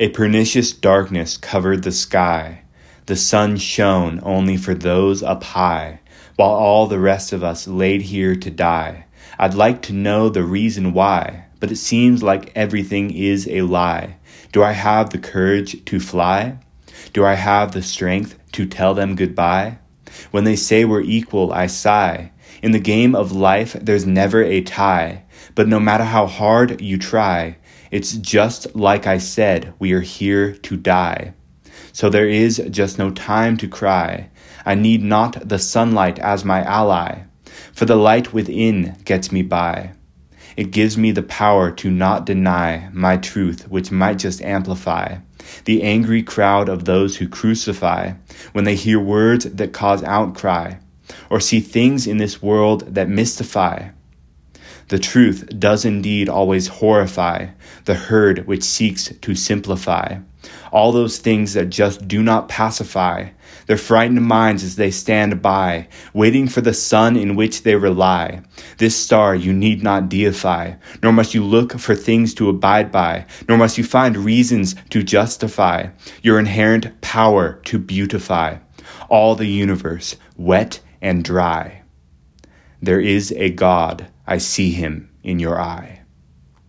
A pernicious darkness covered the sky. The sun shone only for those up high, while all the rest of us laid here to die. I'd like to know the reason why, but it seems like everything is a lie. Do I have the courage to fly? Do I have the strength to tell them goodbye? When they say we're equal, I sigh. In the game of life, there's never a tie. But no matter how hard you try, it's just like I said, we are here to die. So there is just no time to cry. I need not the sunlight as my ally, for the light within gets me by. It gives me the power to not deny my truth, which might just amplify the angry crowd of those who crucify when they hear words that cause outcry or see things in this world that mystify. The truth does indeed always horrify the herd which seeks to simplify. All those things that just do not pacify their frightened minds as they stand by, waiting for the sun in which they rely. This star you need not deify, nor must you look for things to abide by, nor must you find reasons to justify your inherent power to beautify all the universe, wet and dry. There is a God I see him in your eye.